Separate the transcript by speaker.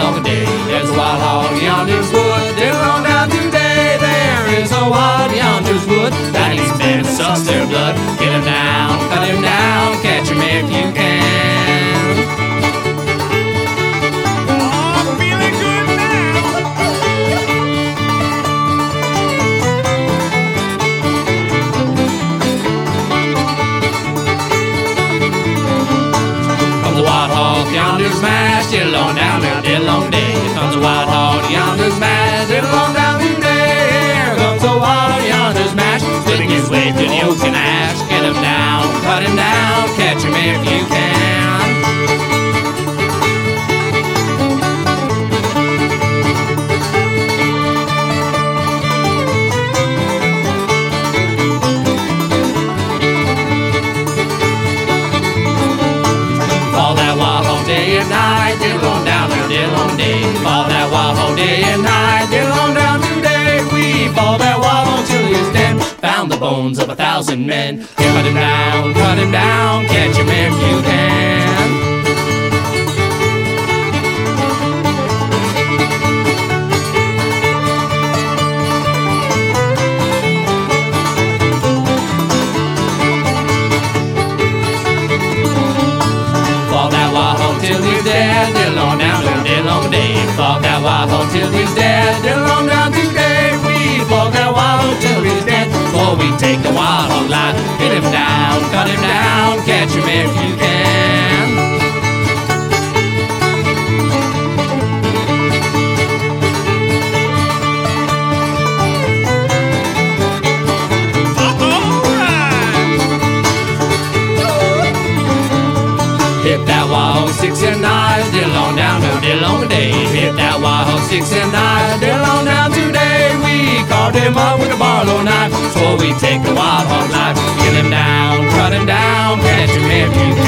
Speaker 1: on day. There's a wild hog yonder's wood, diddle on down today. There is a wild yonder's wood, that eats men sucks their blood. Get him down, cut him down, catch him if you can. Yonder's smash, diddle on down there, diddle on day. Here comes a wild hog yonder's smash, diddle on down today. Here comes a wild yonder's mash, slipping his way through the oak and ash. Get him down, cut him down, catch him if you can. Fall that hog day and night, diddle on down today. We fall that hog till he's dead. Found the bones of a thousand men. Cut him down, That till he's dead, on down today. We that wild hog till he's dead. Before we take the hog line, get him down, Hit that wall, six and nine, dill on down, no dill on day. Hit that wall, six and nine, dill on down today. We called him up with a Barlow knife, swore we take the wild hog life. Kill him down, cut him down, catch him if